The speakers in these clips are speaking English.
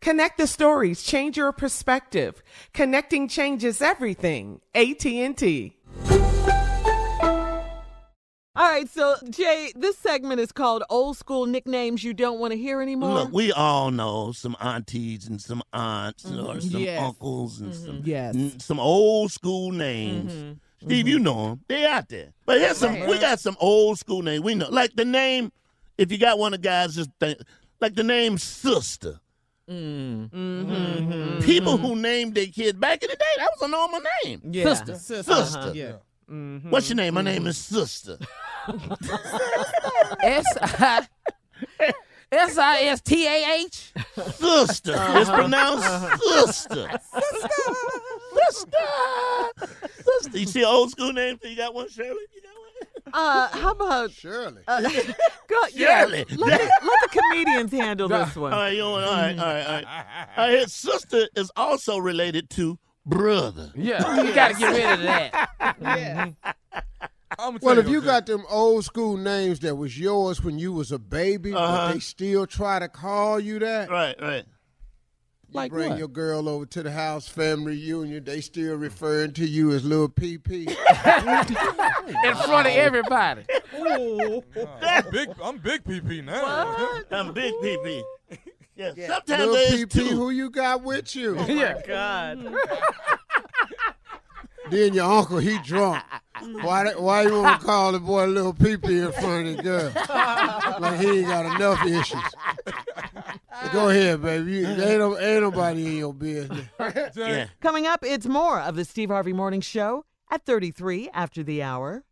Connect the stories, change your perspective. Connecting changes everything. AT&T. All right, so Jay, this segment is called Old School Nicknames You Don't Want to Hear Anymore. Look, we all know some aunties and some aunts or Mhm. some Yes. uncles and some Yes. n- some old school names. Mhm. Steve, you know them. They out there. But here's some. We got some old school names. We know, like the name. If you got one of the guys, just think, like the name Sister. Mm. Mm-hmm. People who named their kids back in the day, that was a normal name. Yeah. Sister. Sister. Sister. Uh-huh. Yeah. Mm-hmm. What's your name? My name is Sister. S I S I S T A H. Sister. It's pronounced Sister. Sister. Sister. You see old school name? You got one, Shirley? You got one? Uh, how about Shirley? Uh, go, yeah, Shirley. let, the, let the comedians handle this one. All right, you want, all right, all right, all right. All right, his sister is also related to brother. Yeah, you got to get rid of that. Yeah. Well, if you got them old school names that was yours when you was a baby, Uh-huh. but they still try to call you that. Right, right. You Like bring what? your girl over to the house, family reunion. They still referring to you as little PP. In front of everybody. I'm big. I'm big PP now. I'm big PP. Yeah, little sometimes there's PP, two. who you got with you? Oh, yeah. God. Then your uncle, he drunk. Why? that- Why you want to call the boy little PP in front of the girl? Like he ain't got enough issues. Go ahead, baby. You, ain't, no, ain't nobody in your business. Yeah. Coming up, it's more of the Steve Harvey Morning Show at 33 after the hour.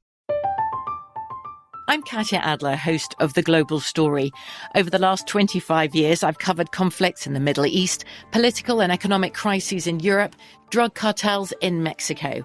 I'm Katya Adler, host of The Global Story. Over the last 25 years, I've covered conflicts in the Middle East, political and economic crises in Europe, drug cartels in Mexico.